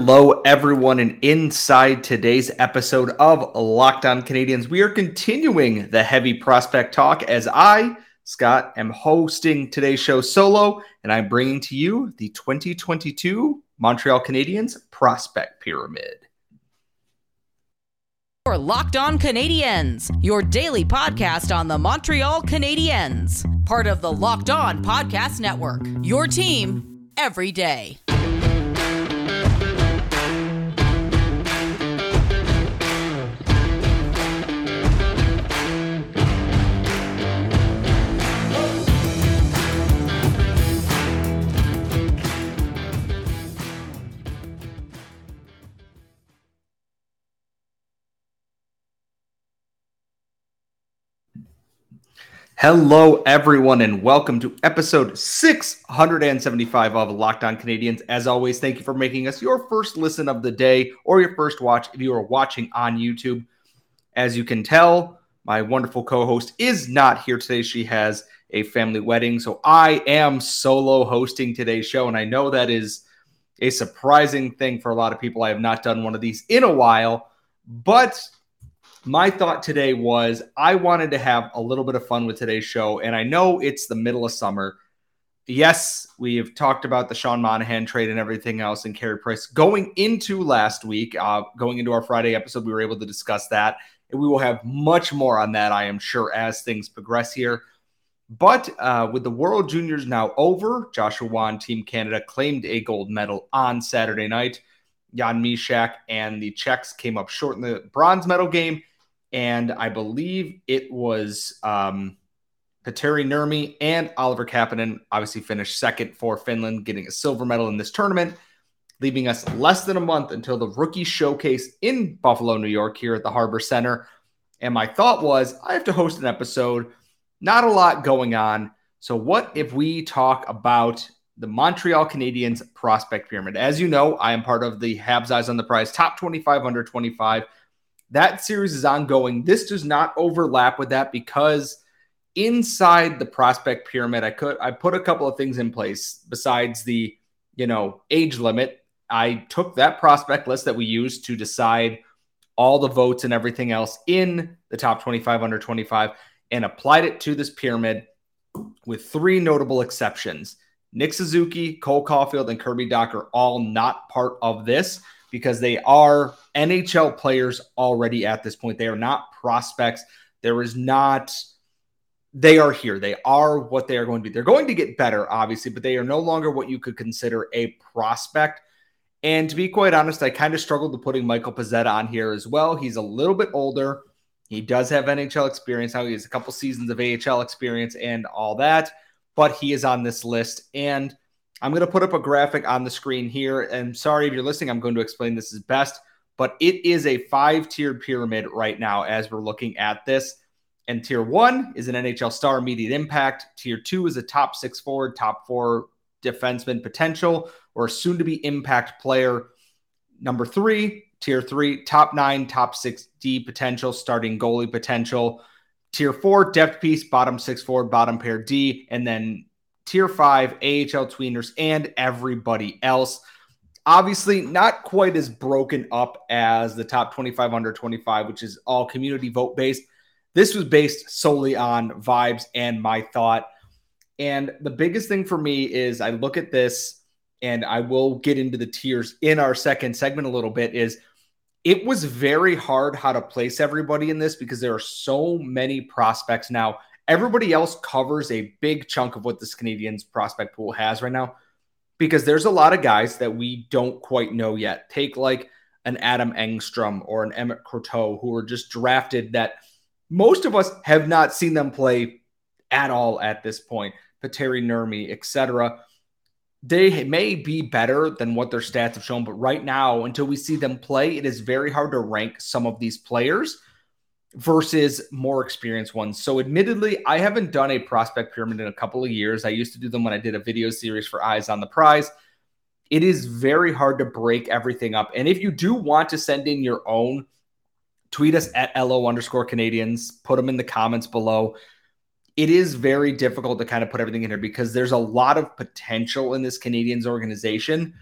Hello, everyone, and inside today's episode of Locked On Canadiens, we are continuing the heavy prospect talk as I, Scott, am hosting today's show solo, and I'm bringing to you the 2022 Montreal Canadiens Prospect Pyramid. For Locked On Canadiens, your daily podcast on the Montreal Canadiens, part of the Locked On Podcast Network. Your team every day. Hello, everyone, and welcome to episode 675 of Locked On Canadiens. As always, thank you for making us your first listen of the day or your first watch if you are watching on YouTube. As you can tell, my wonderful co host is not here today. She has a family wedding, so I am solo hosting today's show, and I know that is a surprising thing for a lot of people. I have not done one of these in a while, but my thought today was I wanted to have a little bit of fun with today's show. And I know it's the middle of summer. Yes, we have talked about the Sean Monahan trade and everything else and Carey Price going into last week, uh, going into our Friday episode. We were able to discuss that. And we will have much more on that, I am sure, as things progress here. But uh, with the World Juniors now over, Joshua Wan Team Canada claimed a gold medal on Saturday night. Jan Mysak and the Czechs came up short in the bronze medal game and I believe it was um, Petteri Nurmi and Oliver Kapanen obviously finished second for Finland, getting a silver medal in this tournament, leaving us less than a month until the rookie showcase in Buffalo, New York, here at the Harbor Center. And my thought was, I have to host an episode, not a lot going on. So, what if we talk about the Montreal Canadiens prospect pyramid? As you know, I am part of the Habs Eyes on the Prize top 25 under 25 that series is ongoing. This does not overlap with that because inside the prospect pyramid, I could I put a couple of things in place besides the you know age limit. I took that prospect list that we used to decide all the votes and everything else in the top 25 under 25 and applied it to this pyramid with three notable exceptions. Nick Suzuki, Cole Caufield, and Kirby Dach are all not part of this because they are NHL players already at this point. They are not prospects. There is not, they are here. They are what they are going to be. They're going to get better, obviously, but they are no longer what you could consider a prospect. And to be quite honest, I kind of struggled with putting Michael Pezzetta on here as well. He's a little bit older. He does have NHL experience now. He has a couple seasons of AHL experience and all that, but he is on this list. And I'm going to put up a graphic on the screen here. And sorry if you're listening, I'm going to explain this as best, but it is a five tiered pyramid right now as we're looking at this. And tier one is an NHL star immediate impact. Tier two is a top six forward, top four defenseman potential, or soon to be impact player. Number three, tier three, top nine, top six D potential, starting goalie potential. Tier four, depth piece, bottom six forward, bottom pair D. And then tier five, AHL tweeners, and everybody else. Obviously, not quite as broken up as the top 25 under 25, which is all community vote based. This was based solely on vibes and my thought. And the biggest thing for me is I look at this and I will get into the tiers in our second segment a little bit is it was very hard how to place everybody in this because there are so many prospects now Everybody else covers a big chunk of what this Canadiens prospect pool has right now because there's a lot of guys that we don't quite know yet. Take like an Adam Engstrom or an Emmett Croteau who were just drafted that most of us have not seen them play at all at this point. Petteri Nurmi, etc. They may be better than what their stats have shown, but right now, until we see them play, it is very hard to rank some of these players versus more experienced ones. So, admittedly, I haven't done a prospect pyramid in a couple of years. I used to do them when I did a video series for Eyes on the Prize. It is very hard to break everything up. And if you do want to send in your own, tweet us at LO underscore Canadiens, put them in the comments below. It is very difficult to kind of put everything in here because there's a lot of potential in this Canadiens organization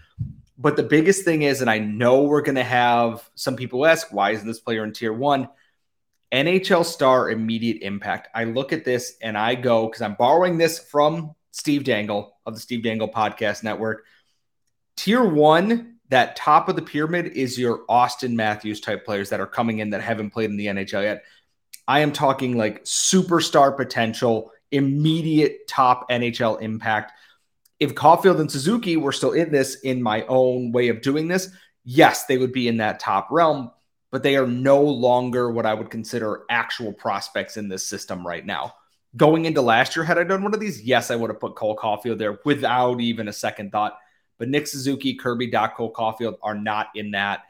But the biggest thing is, and I know we're going to have some people ask, why isn't this player in tier one? NHL star immediate impact. I look at this and I go, because I'm borrowing this from Steve Dangle of the Steve Dangle Podcast Network. Tier one, that top of the pyramid is your Auston Matthews type players that are coming in that haven't played in the NHL yet. I am talking like superstar potential, immediate top NHL impact. If Caufield and Suzuki were still in this in my own way of doing this, yes, they would be in that top realm, but they are no longer what I would consider actual prospects in this system right now. Going into last year, had I done one of these, yes, I would have put Cole Caufield there without even a second thought. But Nick Suzuki, Kirby, Dach, Cole Caufield are not in that.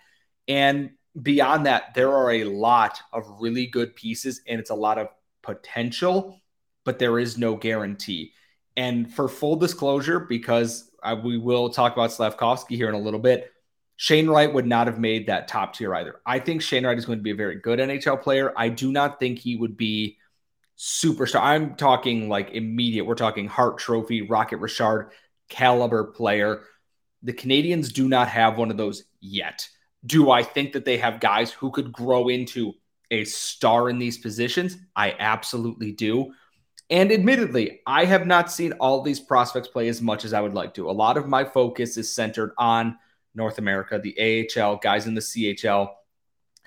And beyond that, there are a lot of really good pieces and it's a lot of potential, but there is no guarantee. And for full disclosure, because I, we will talk about Slavkovsky here in a little bit, Shane Wright would not have made that top tier either. I think Shane Wright is going to be a very good NHL player. I do not think he would be superstar. I'm talking like immediate. We're talking Hart Trophy, Rocket Richard caliber player. The Canadiens do not have one of those yet. Do I think that they have guys who could grow into a star in these positions? I absolutely do. And admittedly, I have not seen all these prospects play as much as I would like to. A lot of my focus is centered on North America, the AHL, guys in the CHL,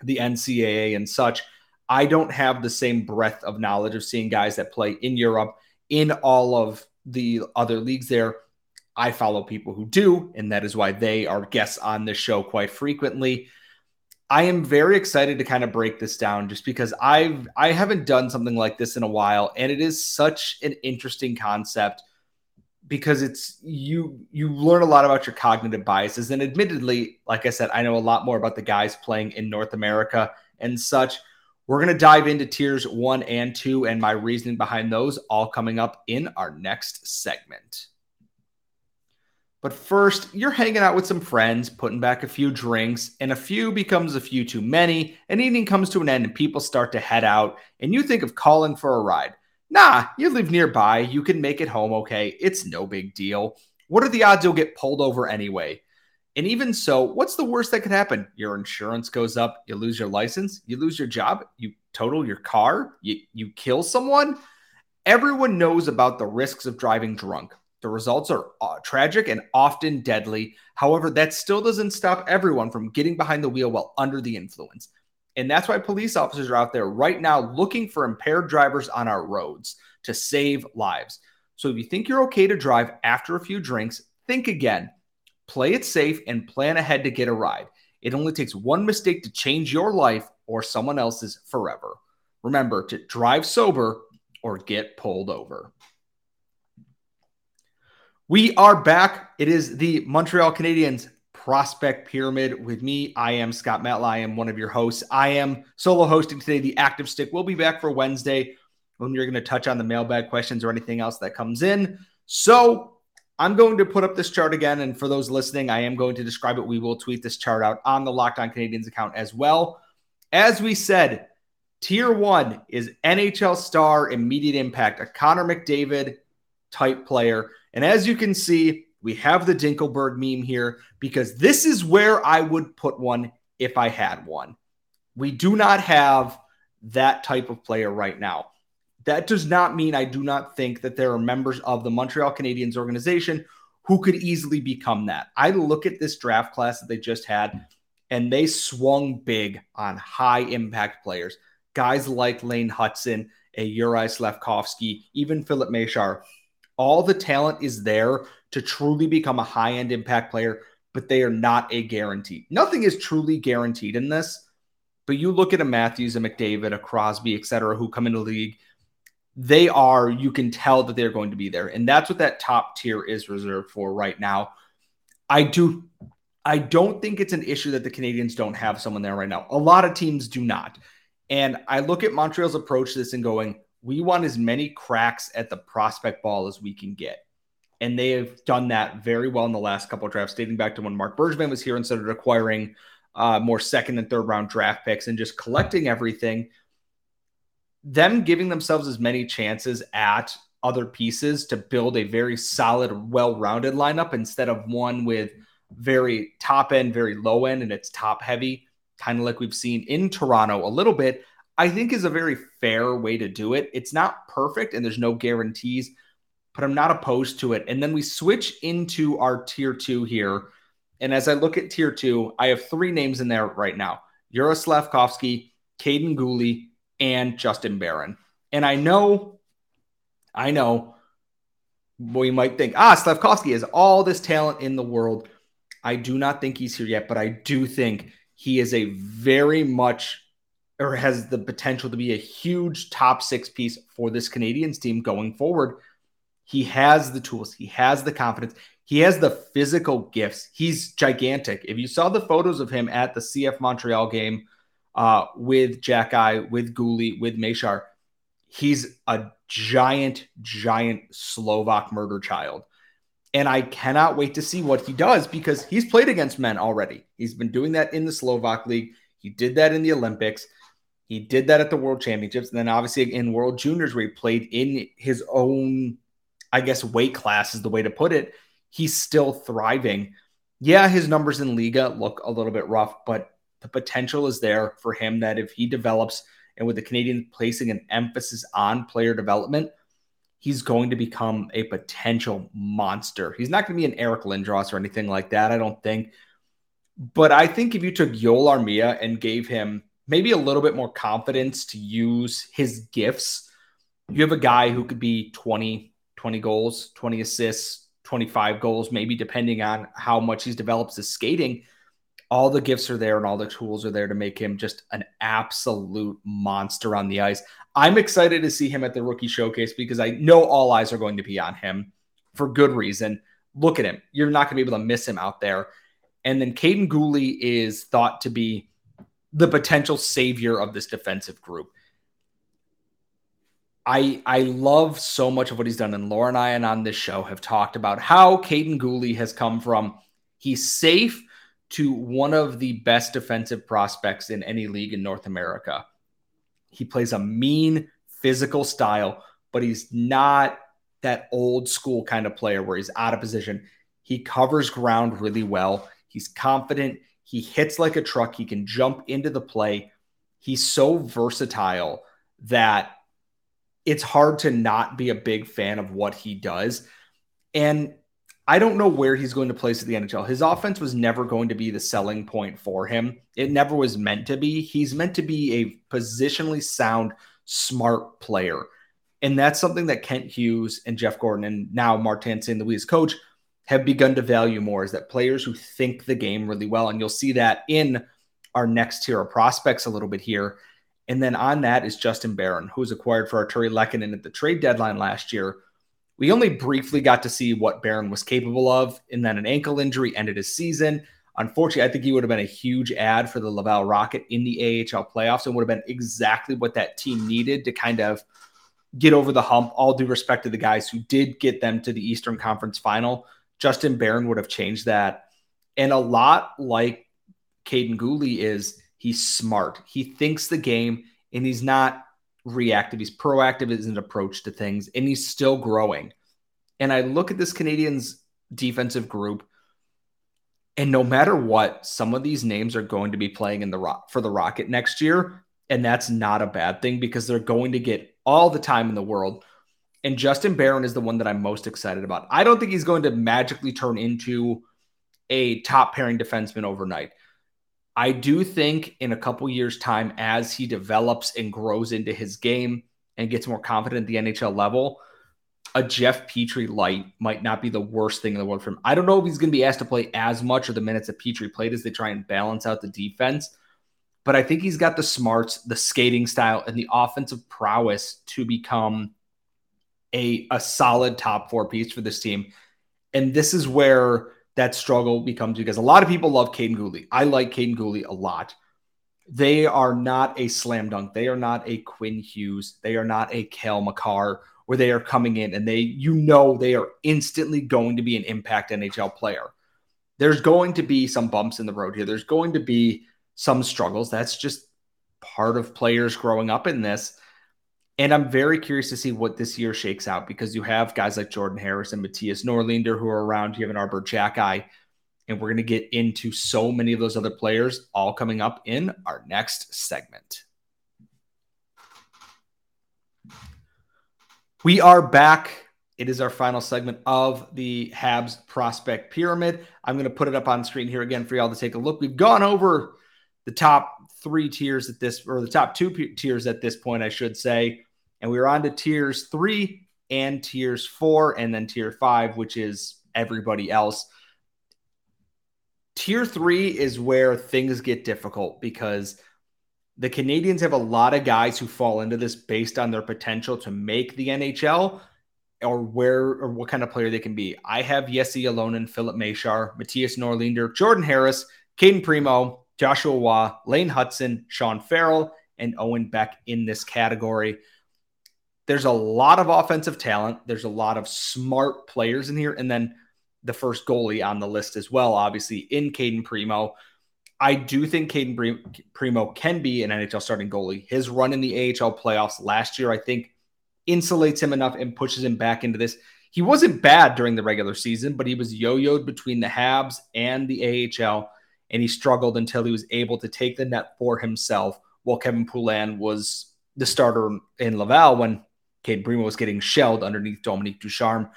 the NCAA, and such. I don't have the same breadth of knowledge of seeing guys that play in Europe, in all of the other leagues there. I follow people who do, and that is why they are guests on this show quite frequently. I am very excited to kind of break this down just because I've I haven't done something like this in a while and it is such an interesting concept because it's you you learn a lot about your cognitive biases and admittedly like I said I know a lot more about the guys playing in North America and such we're going to dive into tiers 1 and 2 and my reasoning behind those all coming up in our next segment. But first, you're hanging out with some friends, putting back a few drinks, and a few becomes a few too many, and evening comes to an end and people start to head out, and you think of calling for a ride. Nah, you live nearby, you can make it home okay, it's no big deal. What are the odds you'll get pulled over anyway? And even so, what's the worst that could happen? Your insurance goes up, you lose your license, you lose your job, you total your car, you, you kill someone. Everyone knows about the risks of driving drunk. The results are uh, tragic and often deadly. However, that still doesn't stop everyone from getting behind the wheel while under the influence. And that's why police officers are out there right now looking for impaired drivers on our roads to save lives. So if you think you're okay to drive after a few drinks, think again. Play it safe and plan ahead to get a ride. It only takes one mistake to change your life or someone else's forever. Remember to drive sober or get pulled over. We are back. It is the Montreal Canadiens prospect pyramid with me. I am Scott Matla. I am one of your hosts. I am solo hosting today. The active stick will be back for Wednesday when you're going to touch on the mailbag questions or anything else that comes in. So I'm going to put up this chart again. And for those listening, I am going to describe it. We will tweet this chart out on the Locked On Canadiens account as well. As we said, tier one is NHL star immediate impact, a Connor McDavid type player. And as you can see, we have the Dinkleberg meme here because this is where I would put one if I had one. We do not have that type of player right now. That does not mean I do not think that there are members of the Montreal Canadiens organization who could easily become that. I look at this draft class that they just had, and they swung big on high impact players. Guys like Lane Hutson, a Juraj Slavkovsky, even Filip Mesar, all the talent is there to truly become a high end impact player, but they are not a guarantee. Nothing is truly guaranteed in this. But you look at a Matthews, a McDavid, a Crosby, et cetera, who come into the league, they are, you can tell that they're going to be there. And that's what that top tier is reserved for right now. I do, I don't think it's an issue that the Canadiens don't have someone there right now. A lot of teams do not. And I look at Montreal's approach to this and going, we want as many cracks at the prospect ball as we can get. And they have done that very well in the last couple of drafts, dating back to when Marc Bergevin was here and started acquiring uh, more second and third round draft picks and just collecting everything. Them giving themselves as many chances at other pieces to build a very solid, well rounded lineup instead of one with very top end, very low end, and it's top heavy, kind of like we've seen in Toronto a little bit, I think is a very fair way to do it. It's not perfect and there's no guarantees, but I'm not opposed to it. And then we switch into our tier two here. And as I look at tier two, I have three names in there right now Yura Slavkovsky, Kaiden Guhle, and Justin Barron. And I know, I know, we might think, ah, Slavkovsky has all this talent in the world. I do not think he's here yet, but I do think he is a very much or has the potential to be a huge top six piece for this Canadiens team going forward. He has the tools, he has the confidence, he has the physical gifts. He's gigantic. If you saw the photos of him at the CF Montreal game uh, with Xhekaj, with Guhle, with Mesar, he's a giant, giant Slovak murder child. And I cannot wait to see what he does because he's played against men already. He's been doing that in the Slovak League. He did that in the Olympics. He did that at the World Championships. And then obviously in World Juniors, where he played in his own, I guess, weight class is the way to put it. He's still thriving. Yeah, his numbers in Liga look a little bit rough, but the potential is there for him that if he develops and with the Canadian placing an emphasis on player development, he's going to become a potential monster. He's not going to be an Eric Lindros or anything like that, I don't think. But I think if you took Joel Armia and gave him maybe a little bit more confidence to use his gifts. You have a guy who could be 20, 20 goals, 20 assists, 25 goals, maybe depending on how much he's developed his skating. All the gifts are there and all the tools are there to make him just an absolute monster on the ice. I'm excited to see him at the rookie showcase because I know all eyes are going to be on him for good reason. Look at him. You're not going to be able to miss him out there. And then Kaiden Guhle is thought to be the potential savior of this defensive group. I I love so much of what he's done, and Laura and I and on this show have talked about how Kaiden Guhle has come from he's safe to one of the best defensive prospects in any league in North America. He plays a mean physical style, but he's not that old school kind of player where he's out of position. He covers ground really well. He's confident. He hits like a truck. He can jump into the play. He's so versatile that it's hard to not be a big fan of what he does. And I don't know where he's going to place at the NHL. His offense was never going to be the selling point for him. It never was meant to be. He's meant to be a positionally sound, smart player. And that's something that Kent Hughes and Jeff Gorton and now Martin St. Louis coach have begun to value more is that players who think the game really well. And you'll see that in our next tier of prospects a little bit here. And then on that is Justin Barron, who was acquired for Artturi Lehkonen at the trade deadline last year. We only briefly got to see what Barron was capable of, and then an ankle injury ended his season. Unfortunately, I think he would have been a huge add for the Laval Rocket in the AHL playoffs and would have been exactly what that team needed to kind of get over the hump. All due respect to the guys who did get them to the Eastern Conference final. Justin Barron would have changed that. And a lot like Kaiden Guhle is he's smart. He thinks the game and he's not reactive. He's proactive in his approach to things and he's still growing. And I look at this Canadiens defensive group and no matter what, some of these names are going to be playing in the rock for the Rocket next year. And that's not a bad thing because they're going to get all the time in the world. And Justin Barron is the one that I'm most excited about. I don't think he's going to magically turn into a top pairing defenseman overnight. I do think in a couple years' time, as he develops and grows into his game and gets more confident at the NHL level, a Jeff Petry light might not be the worst thing in the world for him. I don't know if he's going to be asked to play as much of the minutes that Petry played as they try and balance out the defense, but I think he's got the smarts, the skating style, and the offensive prowess to become a, a solid top four piece for this team. And this is where that struggle becomes because a lot of people love Kaiden Guhle. I like Kaiden Guhle a lot. They are not a slam dunk. They are not a Quinn Hughes. They are not a Cale Makar where they are coming in and they, you know, they are instantly going to be an impact NHL player. There's going to be some bumps in the road here. There's going to be some struggles. That's just part of players growing up in this. And I'm very curious to see what this year shakes out because you have guys like Jordan Harris and Mattias Norlinder who are around. You have an Arber Xhekaj. And we're going to get into so many of those other players all coming up in our next segment. We are back. It is our final segment of the Habs prospect pyramid. I'm going to put it up on screen here again for y'all to take a look. We've gone over the top three tiers at this, or the top two tiers at this point, I should say. And we are on to tiers three and tiers four, and then tier five, which is everybody else. Tier three is where things get difficult because the Canadiens have a lot of guys who fall into this based on their potential to make the NHL or where or what kind of player they can be. I have Jesse Ylönen, Filip Mesar, Mattias Norlinder, Jordan Harris, Cayden Primeau, Joshua Roy, Lane Hutson, Sean Farrell, and Owen Beck in this category. There's a lot of offensive talent. There's a lot of smart players in here. And then the first goalie on the list as well, obviously, in Cayden Primeau. I do think Cayden Primeau can be an NHL starting goalie. His run in the AHL playoffs last year, I think, insulates him enough and pushes him back into this. He wasn't bad during the regular season, but he was yo yoed between the Habs and the AHL and he struggled until he was able to take the net for himself while Kevin Poulin was the starter in Laval when Cade Primeau was getting shelled underneath Dominique Ducharme.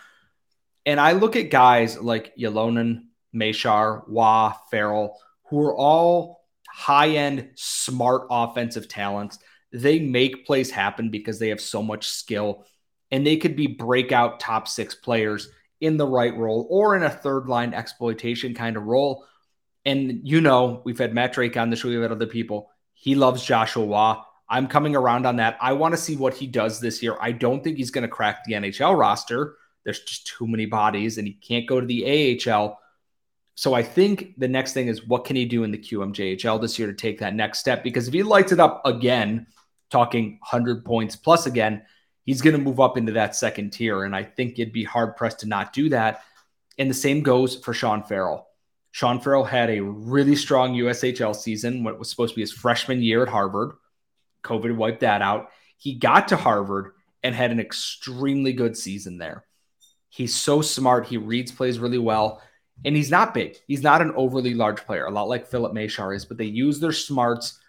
And I look at guys like Ylönen, Mesar, Roy, Farrell, who are all high end, smart offensive talents. They make plays happen because they have so much skill and they could be breakout top six players in the right role or in a third line exploitation kind of role. And you know, we've had Matt Drake on the show, we've had other people. He loves Joshua Roy. I'm coming around on that. I want to see what he does this year. I don't think he's going to crack the NHL roster. There's just too many bodies, and he can't go to the AHL. So I think the next thing is what can he do in the QMJHL this year to take that next step? Because if he lights it up again, talking 100 points plus again, he's going to move up into that second tier. And I think it'd be hard pressed to not do that. And the same goes for Sean Farrell. Sean Farrell had a really strong USHL season, what was supposed to be his freshman year at Harvard. COVID wiped that out. He got to Harvard and had an extremely good season there. He's so smart. He reads plays really well. And he's not big. He's not an overly large player, a lot like Filip Mesar is, but they use their smarts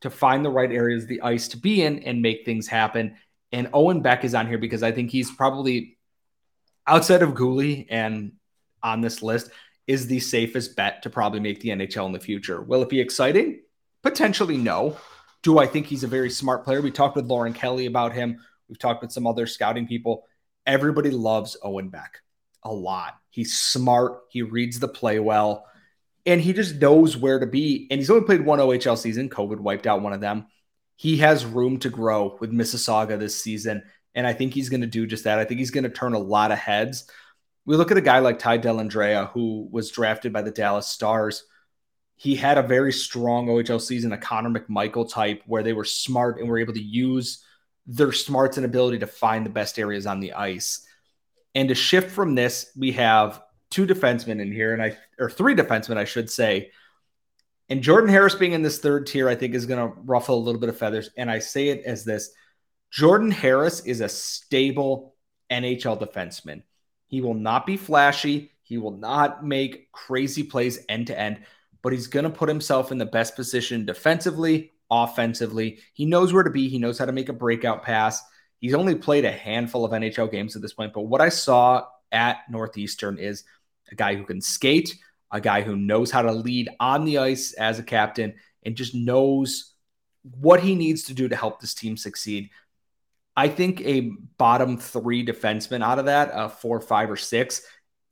to find the right areas the ice to be in and make things happen. And Owen Beck is on here because I think he's probably outside of Guhle and on this list, is the safest bet to probably make the NHL in the future. Will it be exciting? Potentially no. Do I think he's a very smart player? We talked with Lauren Kelly about him. We've talked with some other scouting people. Everybody loves Owen Beck a lot. He's smart. He reads the play well, and he just knows where to be. And he's only played one OHL season. COVID wiped out one of them. He has room to grow with Mississauga this season. And I think he's going to do just that. I think he's going to turn a lot of heads we look at a guy like Ty Dellandrea, who was drafted by the Dallas Stars. He had a very strong OHL season, a Connor McMichael type, where they were smart and were able to use their smarts and ability to find the best areas on the ice. And to shift from this, we have two defensemen in here, and I or three defensemen, I should say. And Jordan Harris being in this third tier, I think is going to ruffle a little bit of feathers. And I say it as this Jordan Harris is a stable NHL defenseman. He will not be flashy. He will not make crazy plays end to end, but he's going to put himself in the best position defensively, offensively. He knows where to be. He knows how to make a breakout pass. He's only played a handful of NHL games at this point, but what I saw at Northeastern is a guy who can skate, a guy who knows how to lead on the ice as a captain, and just knows what he needs to do to help this team succeed. I think a bottom three defenseman out of that, a four, five, or six,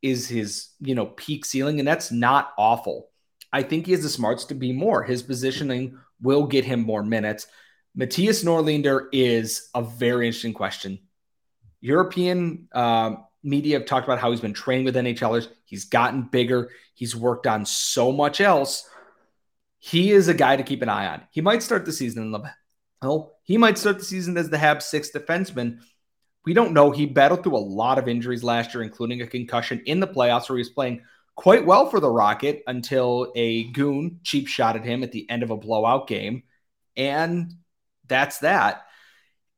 is his you know peak ceiling, and that's not awful. I think he has the smarts to be more. His positioning will get him more minutes. Mattias Norlinder is a very interesting question. European uh, media have talked about how he's been trained with NHLers. He's gotten bigger. He's worked on so much else. He is a guy to keep an eye on. He might start the season in the well, he might start the season as the Habs sixth defenseman. We don't know. He battled through a lot of injuries last year, including a concussion in the playoffs, where he was playing quite well for the Rocket until a goon cheap shot at him at the end of a blowout game. And that's that.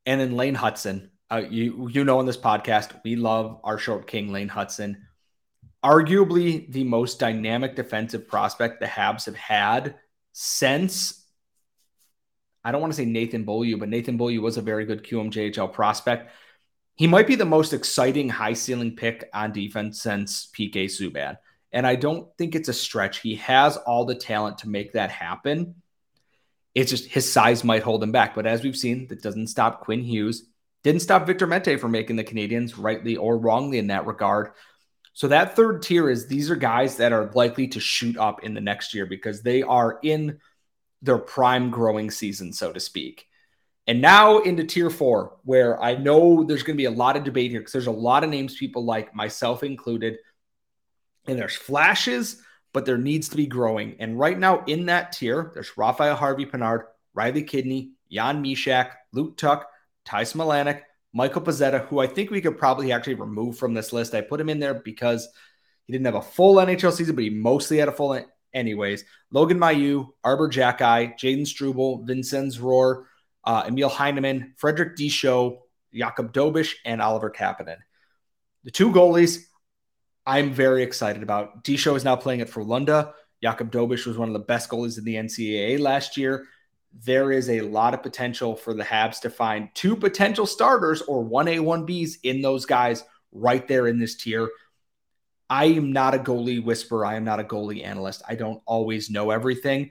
And then Lane Hutson. Uh, you you know on this podcast we love our short king Lane Hutson, arguably the most dynamic defensive prospect the Habs have had since I don't want to say Nathan Beaulieu, but Nathan Beaulieu was a very good QMJHL prospect. He might be the most exciting high ceiling pick on defense since PK Subban. And I don't think it's a stretch. He has all the talent to make that happen. It's just his size might hold him back. But as we've seen, that doesn't stop Quinn Hughes. Didn't stop Victor Mete from making the Canadiens rightly or wrongly in that regard. So that third tier is these are guys that are likely to shoot up in the next year because they are in their prime growing season, so to speak. And now into tier four, where I know there's going to be a lot of debate here because there's a lot of names people like, myself included. And there's flashes, but there needs to be growing. And right now in that tier, there's Raphael Harvey Pinard, Riley Kidney, Jan Mysak, Luke Tuch, Ty Smilanic, Michael Pezzetta, who I think we could probably actually remove from this list. I put him in there because he didn't have a full NHL season, but he mostly had a full anyways. Logan Mailloux, Arber Xhekaj, Jayden Struble, Vincenz Rohrer, uh, Emil Heineman, Frederik Dichow, Jakub Dobeš, and Oliver Kapanen. The two goalies I'm very excited about. Dichow is now playing at Frölunda. Jakub Dobeš was one of the best goalies in the NCAA last year there is a lot of potential for the Habs to find two potential starters or 1A, 1Bs in those guys right there in this tier. I am not a goalie whisperer. I am not a goalie analyst. I don't always know everything.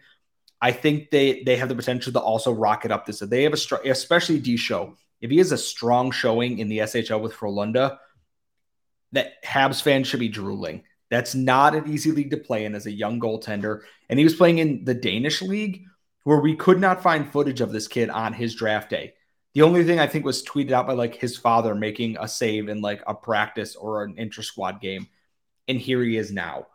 I think they they have the potential to also rocket up this. They have a strong, especially Dichow. If he has a strong showing in the SHL with Frölunda, that Habs fans should be drooling. That's not an easy league to play in as a young goaltender. And he was playing in the Danish league, where we could not find footage of this kid on his draft day. The only thing I think was tweeted out by like his father making a save in like a practice or an inter squad game. And here he is now.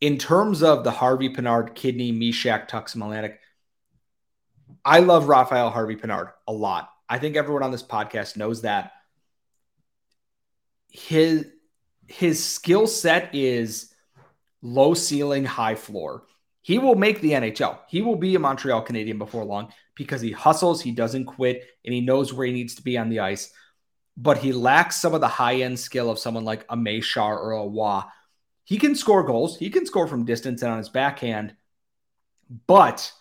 In terms of the Harvey Pinard, Kidney, Mysak, Tux, Melanik, I love Raphael Harvey Pinard a lot. I think everyone on this podcast knows that. His his skill set is low ceiling, high floor. He will make the NHL. He will be a Montreal Canadian before long because he hustles, he doesn't quit, and he knows where he needs to be on the ice. But he lacks some of the high end skill of someone like a Mesar or a Roy. He can score goals, he can score from distance and on his backhand, but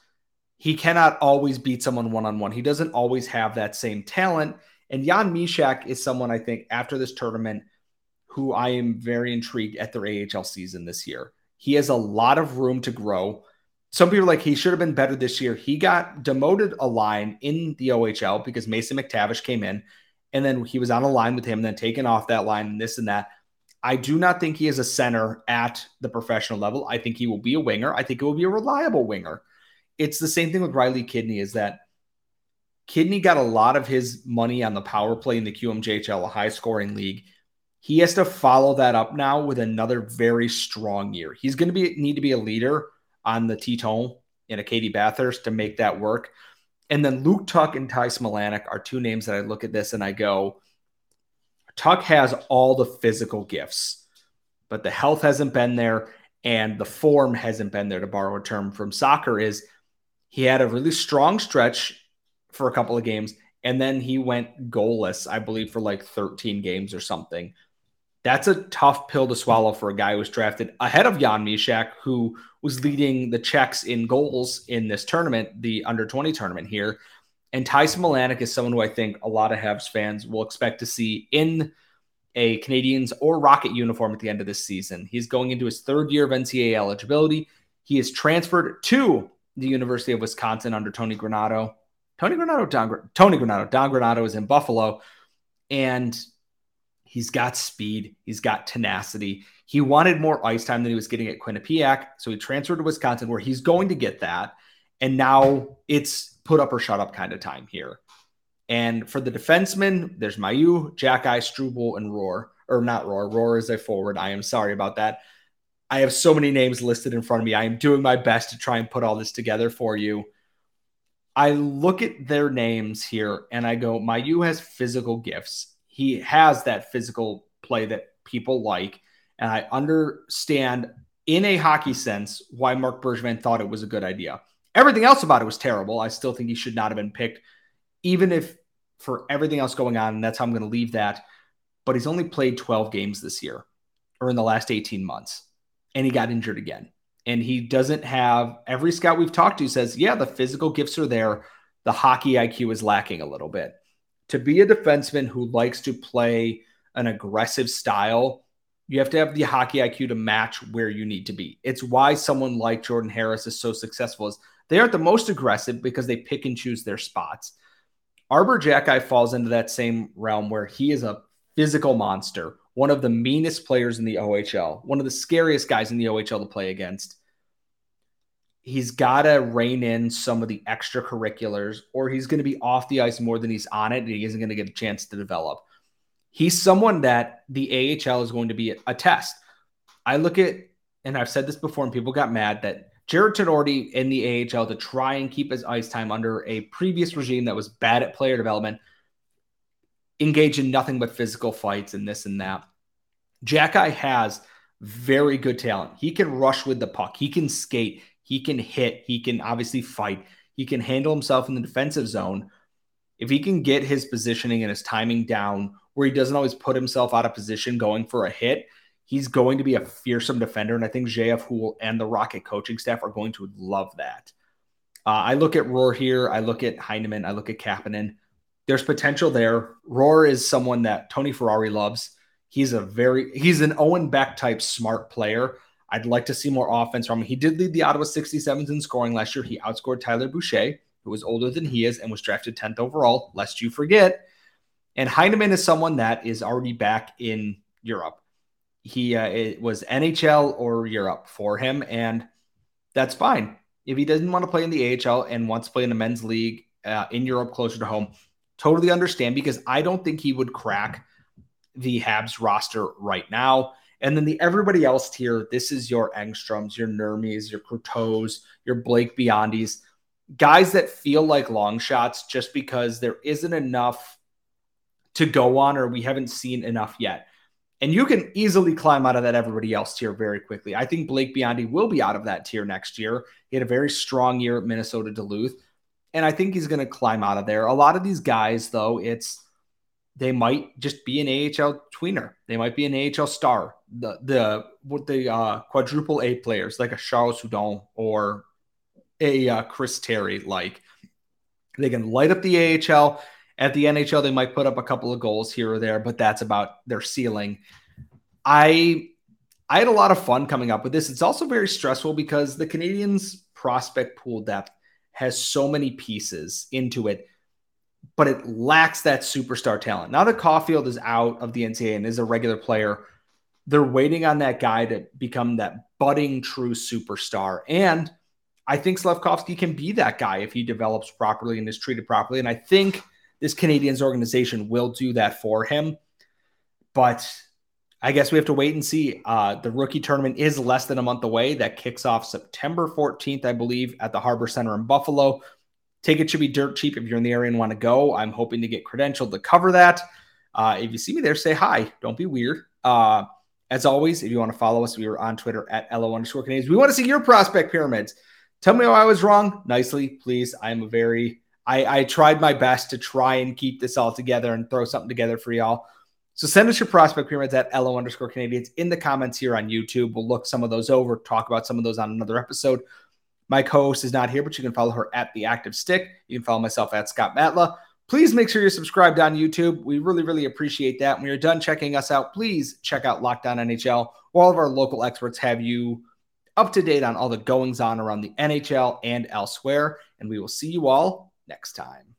he cannot always beat someone one on one. He doesn't always have that same talent. And Jan Mysak is someone I think after this tournament who I am very intrigued at their AHL season this year. He has a lot of room to grow. Some people like he should have been better this year. He got demoted a line in the OHL because Mason McTavish came in, and then he was on a line with him, then taken off that line, and this and that. I do not think he is a center at the professional level. I think he will be a winger. I think it will be a reliable winger. It's the same thing with Riley Kidney, is that Kidney got a lot of his money on the power play in the QMJHL, a high scoring league. He has to follow that up now with another very strong year. He's going to be need to be a leader on the Titan and Acadie-Bathurst to make that work. And then Luke Tuch and Ty Smilanic are two names that I look at this and I go, Tuck has all the physical gifts, but the health hasn't been there and the form hasn't been there, to borrow a term from soccer, is he had a really strong stretch for a couple of games and then he went goalless, I believe, for like 13 games or something. That's a tough pill to swallow for a guy who was drafted ahead of Jan Mysak, who was leading the Czechs in goals in this tournament, the under 20 tournament here. And Tyson Smilanic is someone who I think a lot of Habs fans will expect to see in a Canadiens or Rocket uniform at the end of this season. He's going into his third year of NCAA eligibility. He is transferred to the University of Wisconsin under Tony Granato. Tony Granato, Don, Tony Granato, Don Granato is in Buffalo. And He's got speed. He's got tenacity. He wanted more ice time than he was getting at Quinnipiac. So he transferred to Wisconsin, where he's going to get that. And now it's put up or shut up kind of time here. And for the defensemen, there's Mailloux, Xhekaj, Struble, and Roar. Or not Roar. Roar is a forward. I am sorry about that. I have so many names listed in front of me. I am doing my best to try and put all this together for you. I look at their names here and I go, Mailloux has physical gifts he has that physical play that people like. And I understand in a hockey sense why Marc Bergevin thought it was a good idea. Everything else about it was terrible. I still think he should not have been picked, even if for everything else going on. And that's how I'm going to leave that. But he's only played 12 games this year, or in the last 18 months, and he got injured again. And he doesn't have every scout we've talked to says, yeah, the physical gifts are there. The hockey IQ is lacking a little bit. To be a defenseman who likes to play an aggressive style, you have to have the hockey IQ to match where you need to be. It's why someone like Jordan Harris is so successful is they aren't the most aggressive because they pick and choose their spots. Arber Xhekaj falls into that same realm where he is a physical monster, one of the meanest players in the OHL, one of the scariest guys in the OHL to play against. He's got to rein in some of the extracurriculars, or he's going to be off the ice more than he's on it, and he isn't going to get a chance to develop. He's someone that the AHL is going to be a test. I look at, and I've said this before, and people got mad that Jarred Tinordi in the AHL to try and keep his ice time under a previous regime that was bad at player development, engage in nothing but physical fights and this and that. Xhekaj has very good talent. He can rush with the puck, he can skate, he can hit, he can obviously fight, he can handle himself in the defensive zone. If he can get his positioning and his timing down where he doesn't always put himself out of position going for a hit, he's going to be a fearsome defender. And I think JF Houle and the Rocket coaching staff are going to love that. Uh, I look at Roar here. I look at Heineman. I look at Kapanen. There's potential there. Roar is someone that Tony Ferrari loves. He's a very he's an Owen Beck type smart player. I'd like to see more offense from him. He did lead the Ottawa 67s in scoring last year. He outscored Tyler Boucher, who was older than he is and was drafted 10th overall, lest you forget. And Heineman is someone that is already back in Europe he uh, it was NHL or Europe for him, and that's fine. If he doesn't want to play in the AHL and wants to play in the men's league uh, in Europe closer to home, totally understand because I don't think he would crack the Habs roster right now. And then the everybody else tier, this is your Engstroms, your Nurmes, your Croteaus, your Blake Biondies, guys that feel like long shots just because there isn't enough to go on or we haven't seen enough yet. And you can easily climb out of that everybody else tier very quickly. I think Blake Biondi will be out of that tier next year. He had a very strong year at Minnesota Duluth. And I think he's going to climb out of there. A lot of these guys, though, it's they might just be an AHL tweener. They might be an AHL star. The the the uh, quadruple A players like a Charles Hudon or a uh, Chris Terry, like they can light up the AHL at the NHL, they might put up a couple of goals here or there, but that's about their ceiling. I I had a lot of fun coming up with this. It's also very stressful because the Canadiens prospect pool depth has so many pieces into it, but it lacks that superstar talent. Now that Caufield is out of the NCAA and is a regular player, they're waiting on that guy to become that budding true superstar. And I think Slavkovsky can be that guy if he develops properly and is treated properly. And I think – this Canadiens organization will do that for him. But I guess we have to wait and see. Uh, the rookie tournament is less than a month away. That kicks off September 14th, I believe, at the Harbor Center in Buffalo. Tickets should be dirt cheap if you're in the area and want to go. I'm hoping to get credentialed to cover that. Uh, if you see me there, say hi. Don't be weird. Uh, as always, if you want to follow us, we are on Twitter at LO underscore Canadiens. We want to see your prospect pyramids. Tell me how I was wrong nicely, please. I'm a very I, I tried my best to try and keep this all together and throw something together for y'all. So send us your prospect pyramids at LO underscore Canadiens in the comments here on YouTube. We'll look some of those over, talk about some of those on another episode. My co-host is not here, but you can follow her at the active stick. You can follow myself at Scott Matla. Please make sure you're subscribed on YouTube. We really, really appreciate that. When you're done checking us out, please check out Locked On NHL. All of our local experts have you up to date on all the goings on around the NHL and elsewhere. And we will see you all next time.